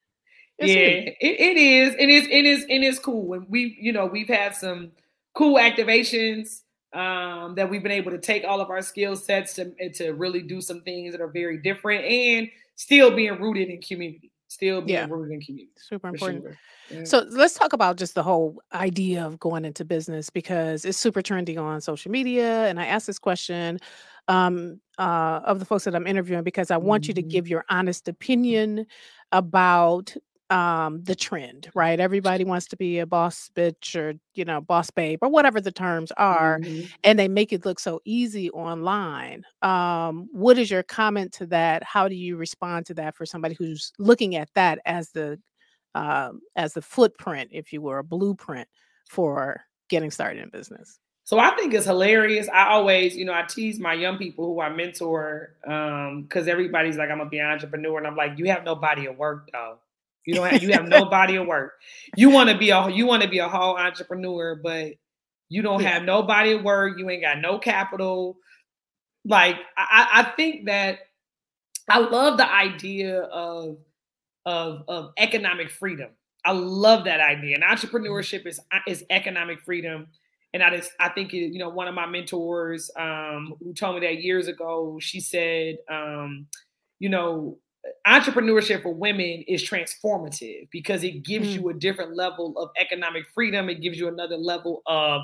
It's yeah. It, it is. It is. It is. It is cool. And we, you know, we've had some cool activations um, that we've been able to take all of our skill sets to, to really do some things that are very different and still being rooted in community. Still being yeah. rooted in community. Super important. Sure. Yeah. So let's talk about just the whole idea of going into business because it's super trendy on social media. And I asked this question um, uh, of the folks that I'm interviewing because I want mm-hmm. you to mm-hmm. give your honest opinion about um the trend right everybody wants to be a boss bitch or you know boss babe or whatever the terms are mm-hmm. and they make it look so easy online um what is your comment to that how do you respond to that for somebody who's looking at that as the um as the footprint if you were a blueprint for getting started in business so I think it's hilarious. I always, you know, I tease my young people who I mentor um because everybody's like, I'm gonna be an entrepreneur, and I'm like, you have no body of work though. You don't have you have no body of work. You want to be a you want to be a whole entrepreneur, but you don't yeah. have no body of work. You ain't got no capital. Like I, I think that I love the idea of of of economic freedom. I love that idea. And entrepreneurship is is economic freedom. And I just I think it, you know one of my mentors um, who told me that years ago. She said, um, you know, entrepreneurship for women is transformative because it gives mm. you a different level of economic freedom. It gives you another level of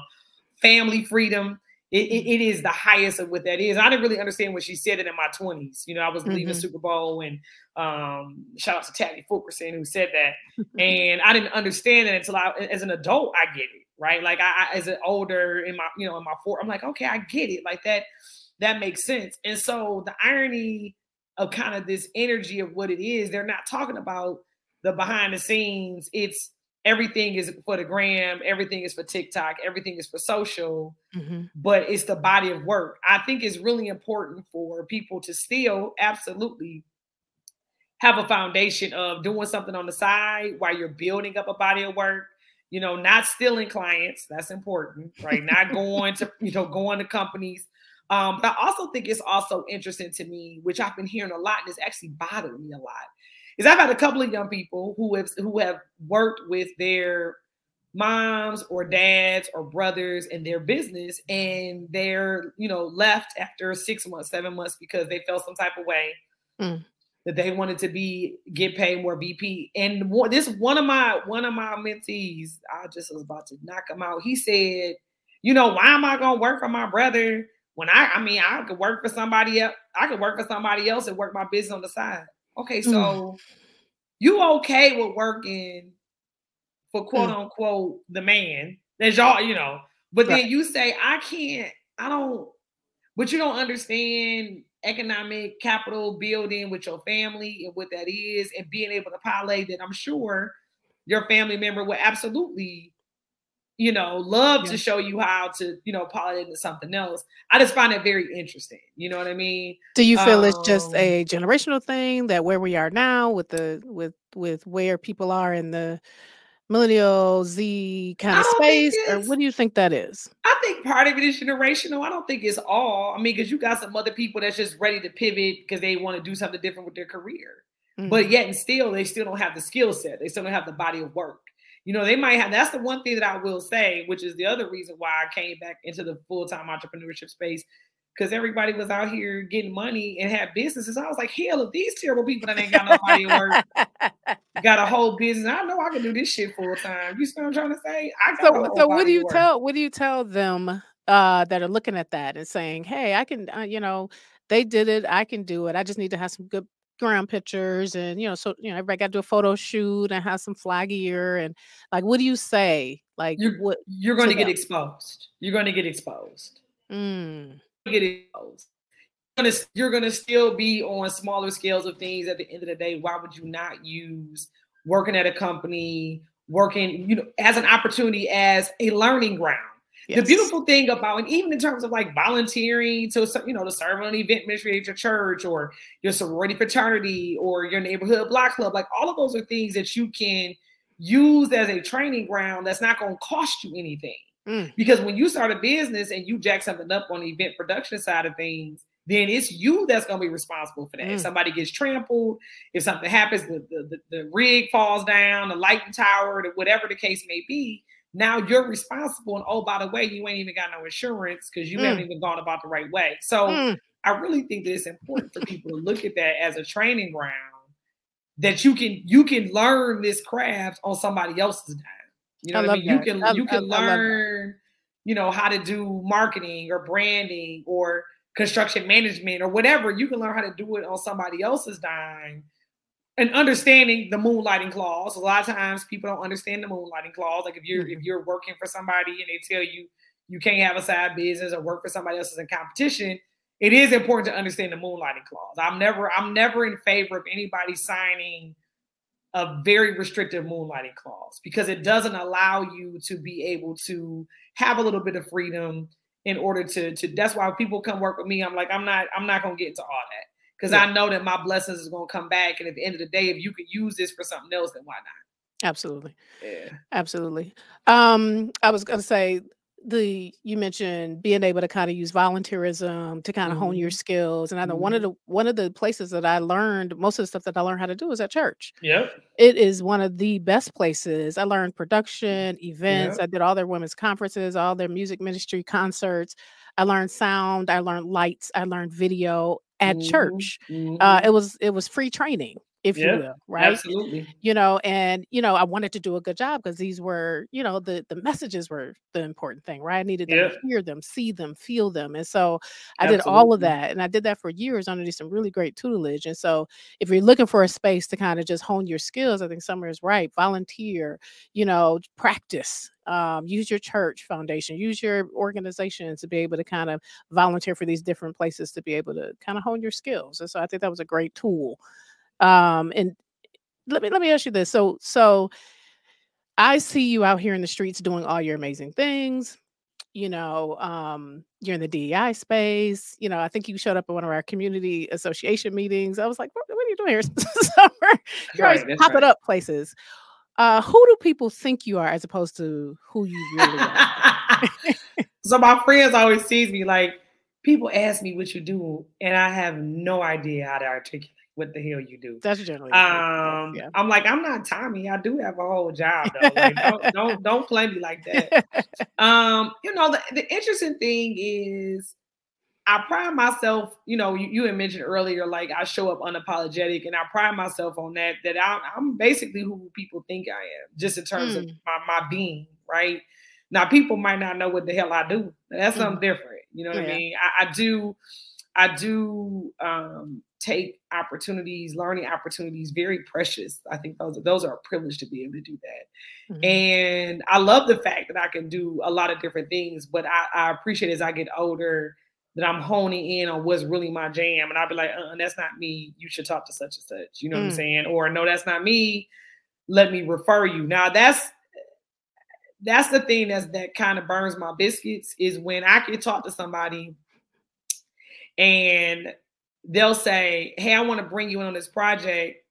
family freedom. It, it, it is the highest of what that is. I didn't really understand what she said it in my 20s. You know, I was mm-hmm. leaving Super Bowl and um, shout out to Tabby Fulkerson who said that. and I didn't understand it until I, as an adult, I get it, right? Like I, I as an older in my, you know, in my four, I'm like, okay, I get it. Like that, that makes sense. And so the irony of kind of this energy of what it is. They're not talking about the behind the scenes. It's everything is for the gram, everything is for TikTok, everything is for social, mm-hmm. but it's the body of work. I think it's really important for people to still absolutely have a foundation of doing something on the side while you're building up a body of work. You know, not stealing clients. That's important, right? not going to, you know, going to companies um, but I also think it's also interesting to me, which I've been hearing a lot, and it's actually bothered me a lot, is I've had a couple of young people who have who have worked with their moms or dads or brothers in their business, and they're you know left after six months, seven months because they felt some type of way. Mm. That they wanted to be get paid more VP, and this one of my one of my mentees, I just was about to knock him out. He said, "You know, why am I gonna work for my brother when I, I mean, I could work for somebody else. I could work for somebody else and work my business on the side. Okay, so mm. you okay with working for quote mm. unquote the man? There's y'all, you know. But right. then you say, I can't, I don't, but you don't understand economic capital building with your family and what that is, and being able to parlay that I'm sure your family member would absolutely you know, love yeah. to show you how to, you know, pilot into something else. I just find it very interesting. You know what I mean? Do you feel um, it's just um a generational thing that where we are now with the with with where people are in the millennial Z kind of space, or what do you think that is? I think part of it is generational. I don't think it's all. I mean, because you got some other people that's just ready to pivot because they want to do something different with their career. Mm-hmm. But yet and still, they still don't have the skill set. They still don't have the body of work you know, they might have that's the one thing that I will say, which is the other reason why I came back into the full-time entrepreneurship space. Because everybody was out here getting money and had businesses. I was like, hell, if these terrible people that ain't got nobody work, got a whole business. I know I can do this shit full time. You see what I'm trying to say? I so, so what do you work. tell what do you tell them uh, that are looking at that and saying, hey, I can, uh, you know, they did it, I can do it. I just need to have some good around pictures and you know so you know everybody got to do a photo shoot and have some flag gear and like what do you say? Like you're, what you're going to, get exposed. You're going to get exposed. Mm. get exposed. You're gonna, you're gonna still be on smaller scales of things at the end of the day. Why would you not use working at a company working you know as an opportunity as a learning ground Yes. The beautiful thing about, and even in terms of like volunteering to, you know, to serve on an event ministry at your church or your sorority fraternity or your neighborhood block club, like all of those are things that you can use as a training ground that's not going to cost you anything. Mm. Because when you start a business and you jack something up on the event production side of things, then it's you that's going to be responsible for that. Mm. If somebody gets trampled, if something happens, the, the, the, the rig falls down, the lighting tower, whatever the case may be, now you're responsible. And oh, by the way, you ain't even got no insurance because you mm. haven't even gone about the right way. So mm. I really think that it's important for people to look at that as a training ground that you can you can learn this craft on somebody else's dime. You know I what I mean? That. You can I, you can I, learn, you know, how to do marketing or branding or construction management or whatever. You can learn how to do it on somebody else's dime and understanding the moonlighting clause. A lot of times people don't understand the moonlighting clause. Like if you're mm-hmm. if you're working for somebody and they tell you you can't have a side business or work for somebody else in competition, it is important to understand the moonlighting clause. I'm never I'm never in favor of anybody signing a very restrictive moonlighting clause because it doesn't allow you to be able to have a little bit of freedom in order to to that's why people come work with me i'm like i'm not i'm not gonna get into all that because yeah. i know that my blessings is gonna come back and at the end of the day if you can use this for something else then why not absolutely yeah absolutely um i was gonna say the you mentioned being able to kind of use volunteerism to kind of hone your mm-hmm. skills and i know one of mm-hmm. the one of the places that i learned most of the stuff that i learned how to do is at church yep it is one of the best places i learned production events yep. i did all their women's conferences all their music ministry concerts i learned sound i learned lights i learned video at mm-hmm. church uh, mm-hmm. uh, it was it was free training if yeah, you will, right? Absolutely. You know, and you know, I wanted to do a good job because these were, you know, the the messages were the important thing, right? I needed yeah. to hear them, see them, feel them. And so I absolutely. did all of that. And I did that for years under some really great tutelage. And so if you're looking for a space to kind of just hone your skills, I think Sommer is right. Volunteer, you know, practice. Um, use your church foundation, use your organization to be able to kind of volunteer for these different places to be able to kind of hone your skills. And so I think that was a great tool um, and let me let me ask you this. So so I see you out here in the streets doing all your amazing things. You know, um, you're in the DEI space. You know, I think you showed up at one of our community association meetings. I was like, what, what are you doing here? Sommer? You're right, always popping right. up places. Uh, who do people think you are as opposed to who you really are? so my friends always sees me like people ask me what you do, and I have no idea how to articulate what the hell you do. That's generally. Um, yeah. I'm like, I'm not Tommy. I do have a whole job though. Like, don't, don't don't play me like that. um, you know, the, the interesting thing is I pride myself, you know, you, you, had mentioned earlier, like I show up unapologetic, and I pride myself on that. That I, am basically who people think I am, just in terms mm. of my, my being, right? Now, people might not know what the hell I do. That's mm. something different. You know what yeah. I mean? I, I do, I do um, take opportunities, learning opportunities, very precious. I think those are, those are a privilege to be able to do that. Mm-hmm. And I love the fact that I can do a lot of different things, but I, I, appreciate as I get older that I'm honing in on what's really my jam. And I'll be like, uh, that's not me. You should talk to such and such. You know mm. what I'm mm. saying? Or no, that's not me. Let me refer you. Now that's that's the thing that's that kind of burns my biscuits is when I can talk to somebody and they'll say, Hey, I want to bring you in on this project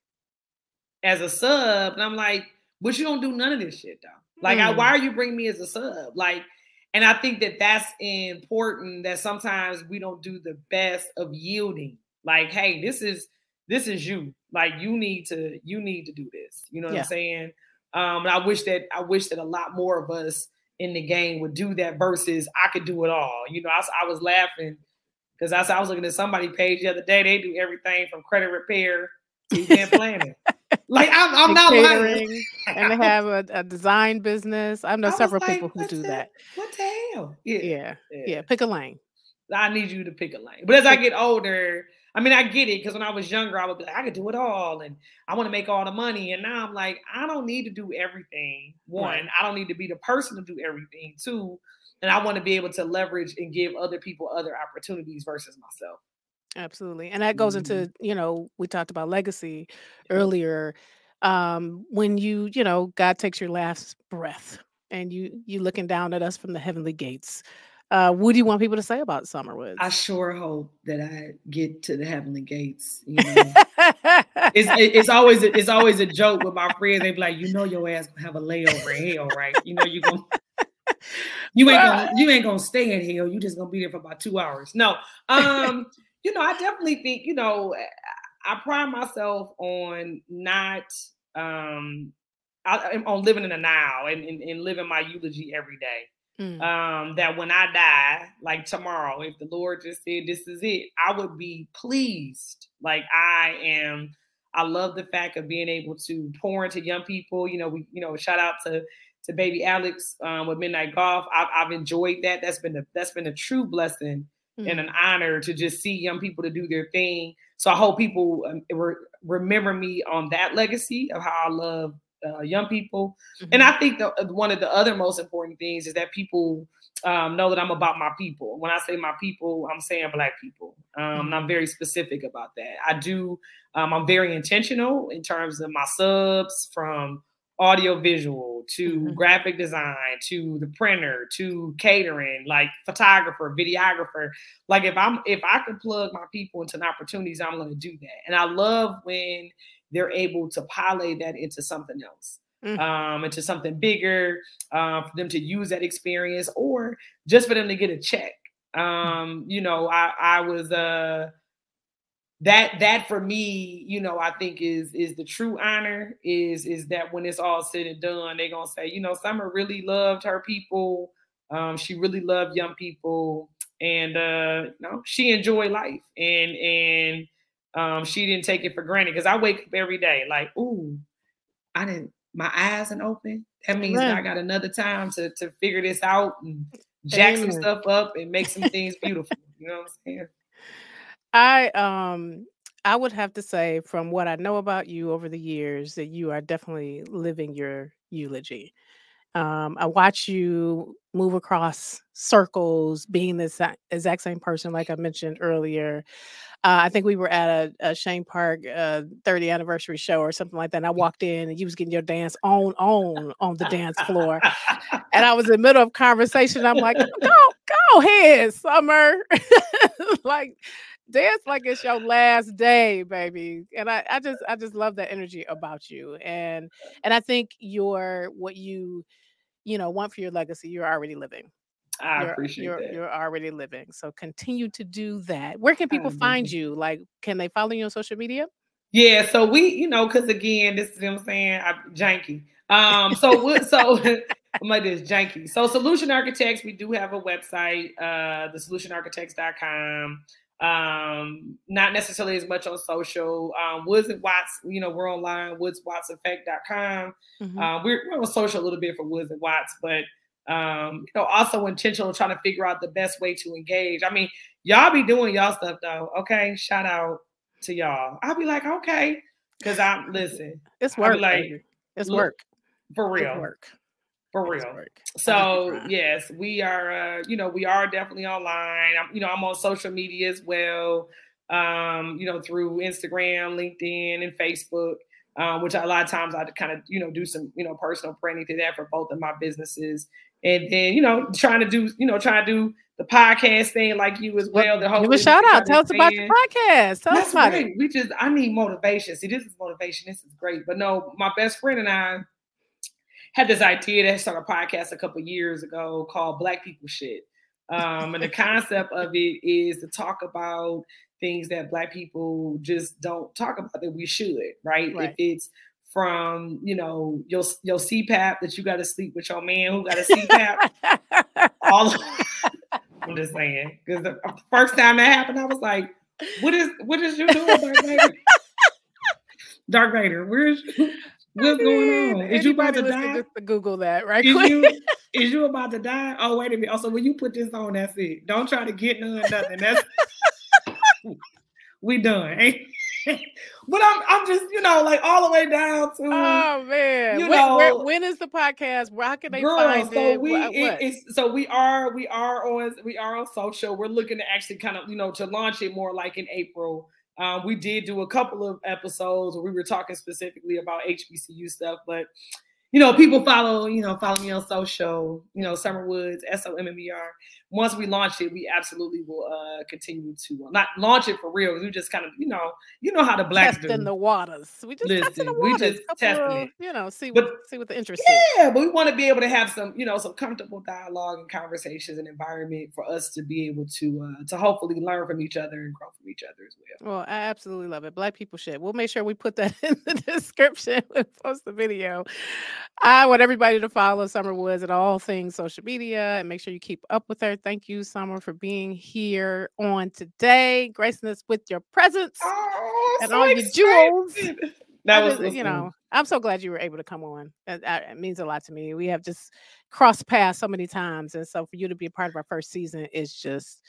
as a sub. And I'm like, But you don't do none of this shit though. Like, mm. I, why hmm. are you bringing me as a sub? Like, and I think that that's important that sometimes we don't do the best of yielding. Like, hey, this is this is you. Like, you need to you need to do this. You know what yeah. I'm saying? Um, and I wish that I wish that a lot more of us in the game would do that versus I could do it all. You know, I, I was laughing because I, I was looking at somebody page the other day. They do everything from credit repair to event planning. Like I'm, I'm not lying. and they have a, a, design business. I know I several like, people who do the, that. What the hell? Yeah. yeah. yeah, yeah, Pick a lane. I need you to pick a lane. But as I get older, I mean, I get it because when I was younger, I would be like, I could do it all, and I want to make all the money. And now I'm like, I don't need to do everything. One, right. I don't need to be the person to do everything. Two, and I want to be able to leverage and give other people other opportunities versus myself. Absolutely. And that goes into, mm-hmm. you know, we talked about legacy earlier. Um, when you, you know, God takes your last breath, and you you looking down at us from the heavenly gates. Uh, what do you want people to say about Sommer Woods? I sure hope that I get to the heavenly gates. You know? it's it's always a, it's always a joke with my friends. They be like, you know, your ass gonna have a layover in hell, right? You know, you gonna you ain't gonna you ain't gonna stay in hell. You just gonna be there for about two hours. No, um, you know, I definitely think you know, I pride myself on not um I, on living in the now and, and, and living my eulogy every day. Mm. Um, that when I die, like tomorrow, if the Lord just said this is it, I would be pleased. Like I am, I love the fact of being able to pour into young people. You know, we, you know, shout out to to baby Alex um, with Midnight Golf. I've, I've enjoyed that. That's been a that's been a true blessing mm. and an honor to just see young people to do their thing. So I hope people um, re- remember me on that legacy of how I love uh, young people. Mm-hmm. And I think the, uh, one of the other most important things is that people um, know that I'm about my people. When I say my people, I'm saying Black people. Um, mm-hmm. And I'm mm-hmm. very specific about that. I do, um, I'm very intentional in terms of my subs from audio visual to mm-hmm. graphic design to the printer to catering like photographer videographer like if i'm if i can plug my people into opportunities i'm going to do that and i love when they're able to parlay that into something else, mm. um, into something bigger, uh, for them to use that experience, or just for them to get a check. Um, you know, I, I was uh that that for me, you know, I think is is the true honor is is that when it's all said and done, they're gonna say, you know, Sommer really loved her people. Um, she really loved young people, and uh, you know, she enjoyed life, and and um, she didn't take it for granted because I wake up every day like, ooh, I didn't, my eyes and open. That means that I got another time to to figure this out and jack Amen. some stuff up and make some things beautiful. You know what I'm saying? I um I would have to say from what I know about you over the years that you are definitely living your eulogy. Um, I watch you move across circles, being the exact, exact same person, like I mentioned earlier. Uh, I think we were at a, a Chene Park uh, 30th anniversary show or something like that. And I walked in and you was getting your dance on on on the dance floor, and I was in the middle of conversation. I'm like, go go ahead, Sommer, like dance like it's your last day, baby. And I, I just I just love that energy about you. And and I think your what you you know want for your legacy, you're already living. I you're, appreciate you're, that. You're already living. So continue to do that. Where can people find you? Like, can they follow you on social media? Yeah, so we, you know, because again, this is what I'm saying, I janky. Um, so we, so I'm like this janky. So Solution Architects, we do have a website, uh, the solutionarchitects.com. Um, not necessarily as much on social. Um, Woods and Watts, you know, we're online, woodswattseffect.com. Mm-hmm. Uh, we're, we're on social a little bit for Woods and Watts, but um, you know, also intentional trying to figure out the best way to engage. I mean, y'all be doing y'all stuff though. Okay, shout out to y'all. I'll be like, okay, because I'm listen. It's work. Like, it's work for real. It's work for real. So yes, we are. Uh, you know, we are definitely online. I'm, you know, I'm on social media as well. Um, you know, through Instagram, LinkedIn, and Facebook. Um, which a lot of times I kind of you know do some you know personal branding to that for both of my businesses and then you know trying to do you know trying to do the podcast thing like you as well. The whole give a shout out. Tell us about your podcast. Tell That's us about great. it. We just I need motivation. See, this is motivation. This is great. But no, my best friend and I had this idea to start a podcast a couple years ago called Black People Shit. Um, and the concept of it is to talk about things that Black people just don't talk about that we should, right? right. If it's from you know your your CPAP that you got to sleep with your man who got a CPAP. all of, I'm just saying because the first time that happened, I was like, "What is what is you doing, Dark Vader? Dark Vader, where's what's going on? Is you about to die? To Google that right is quick. You, is you about to die? Oh wait a minute. Also, when you put this on, that's it. Don't try to get none nothing. That's we done. Ain't but I'm I'm just you know like all the way down to oh man you when, know where, when is the podcast where can they girl, find so it? we it, so we are we are on we are on social we're looking to actually kind of you know to launch it more like in April um, we did do a couple of episodes where we were talking specifically about HBCU stuff but you know, people follow, you know, follow me on social, you know, Sommer Woods, S O M M E R. Once we launch it, we absolutely will uh continue to uh, not launch it for real. We just kind of, you know, you know how the blacks testing do. the waters. We just testing Listen, the we just testing of, it. You know, see But- what see what the interest is. Yeah, but we want to be able to have some, you know, some comfortable dialogue and conversations and environment for us to be able to uh to hopefully learn from each other and grow from each other as well. Well, I absolutely love it. Black people shit. We'll make sure we put that in the description when we post the video. I want everybody to follow Sommer Woods at all things social media and make sure you keep up with her. Thank you, Sommer, for being here on today, gracing us with your presence. Oh, And so all your jewels. That I was just- eh, you know, I'm so glad you were able to come on. It, it means a lot to me. We have just crossed paths so many times, and so for you to be a part of our first season is just,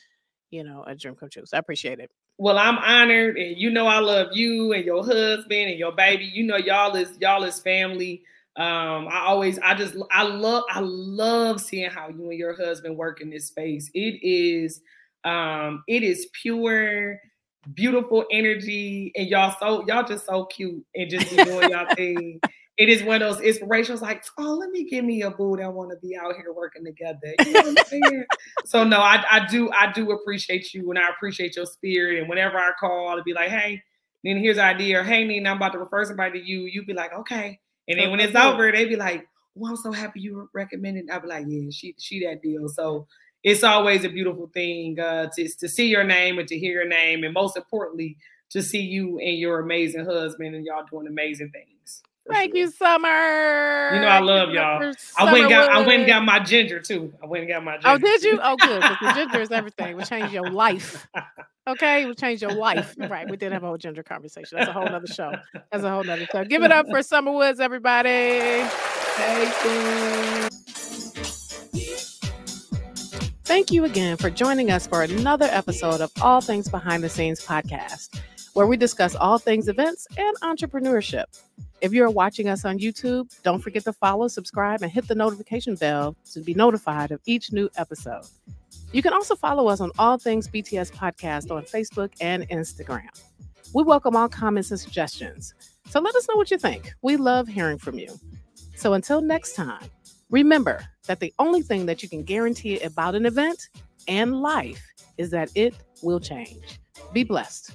you know, a dream come true. So I appreciate it. Well, I'm honored, and you know I love you and your husband and your baby. You know y'all is y'all is family. Um, I always, I just, I love, I love seeing how you and your husband work in this space. It is, um, it is pure, beautiful energy, and y'all so y'all just so cute and just doing y'all thing. It is one of those inspirations, like, oh, let me give me a boo that want to be out here working together. You know what I'm saying? so no, I, I do I do appreciate you and I appreciate your spirit. And whenever I call, I'll be like, hey, then here's the idea. Or, hey, Nina, I'm about to refer somebody to you. you'd be like, okay. And then when it's over, they be like, well, I'm so happy you recommended. I'll be like, yeah, she she that deal. So it's always a beautiful thing uh, to to see your name and to hear your name, and most importantly, to see you and your amazing husband and y'all doing amazing things. Thank you, Sommer. You know I love Give it up y'all. I went and got I went and got my ginger too. I went and got my oh, ginger. Oh, did you? Oh, good. the ginger is everything. It will change your life. Okay, it will change your life. Right. We did have a whole ginger conversation. That's a whole nother show. That's a whole nother show. Give it up for Sommer Woods, everybody. Thank you. Thank you again for joining us for another episode of All Things Behind the Scenes podcast, where we discuss all things events and entrepreneurship. If you're watching us on YouTube, don't forget to follow, subscribe, and hit the notification bell to be notified of each new episode. You can also follow us on All Things BTS Podcast on Facebook and Instagram. We welcome all comments and suggestions. So let us know what you think. We love hearing from you. So until next time, remember that the only thing that you can guarantee about an event and life is that it will change. Be blessed.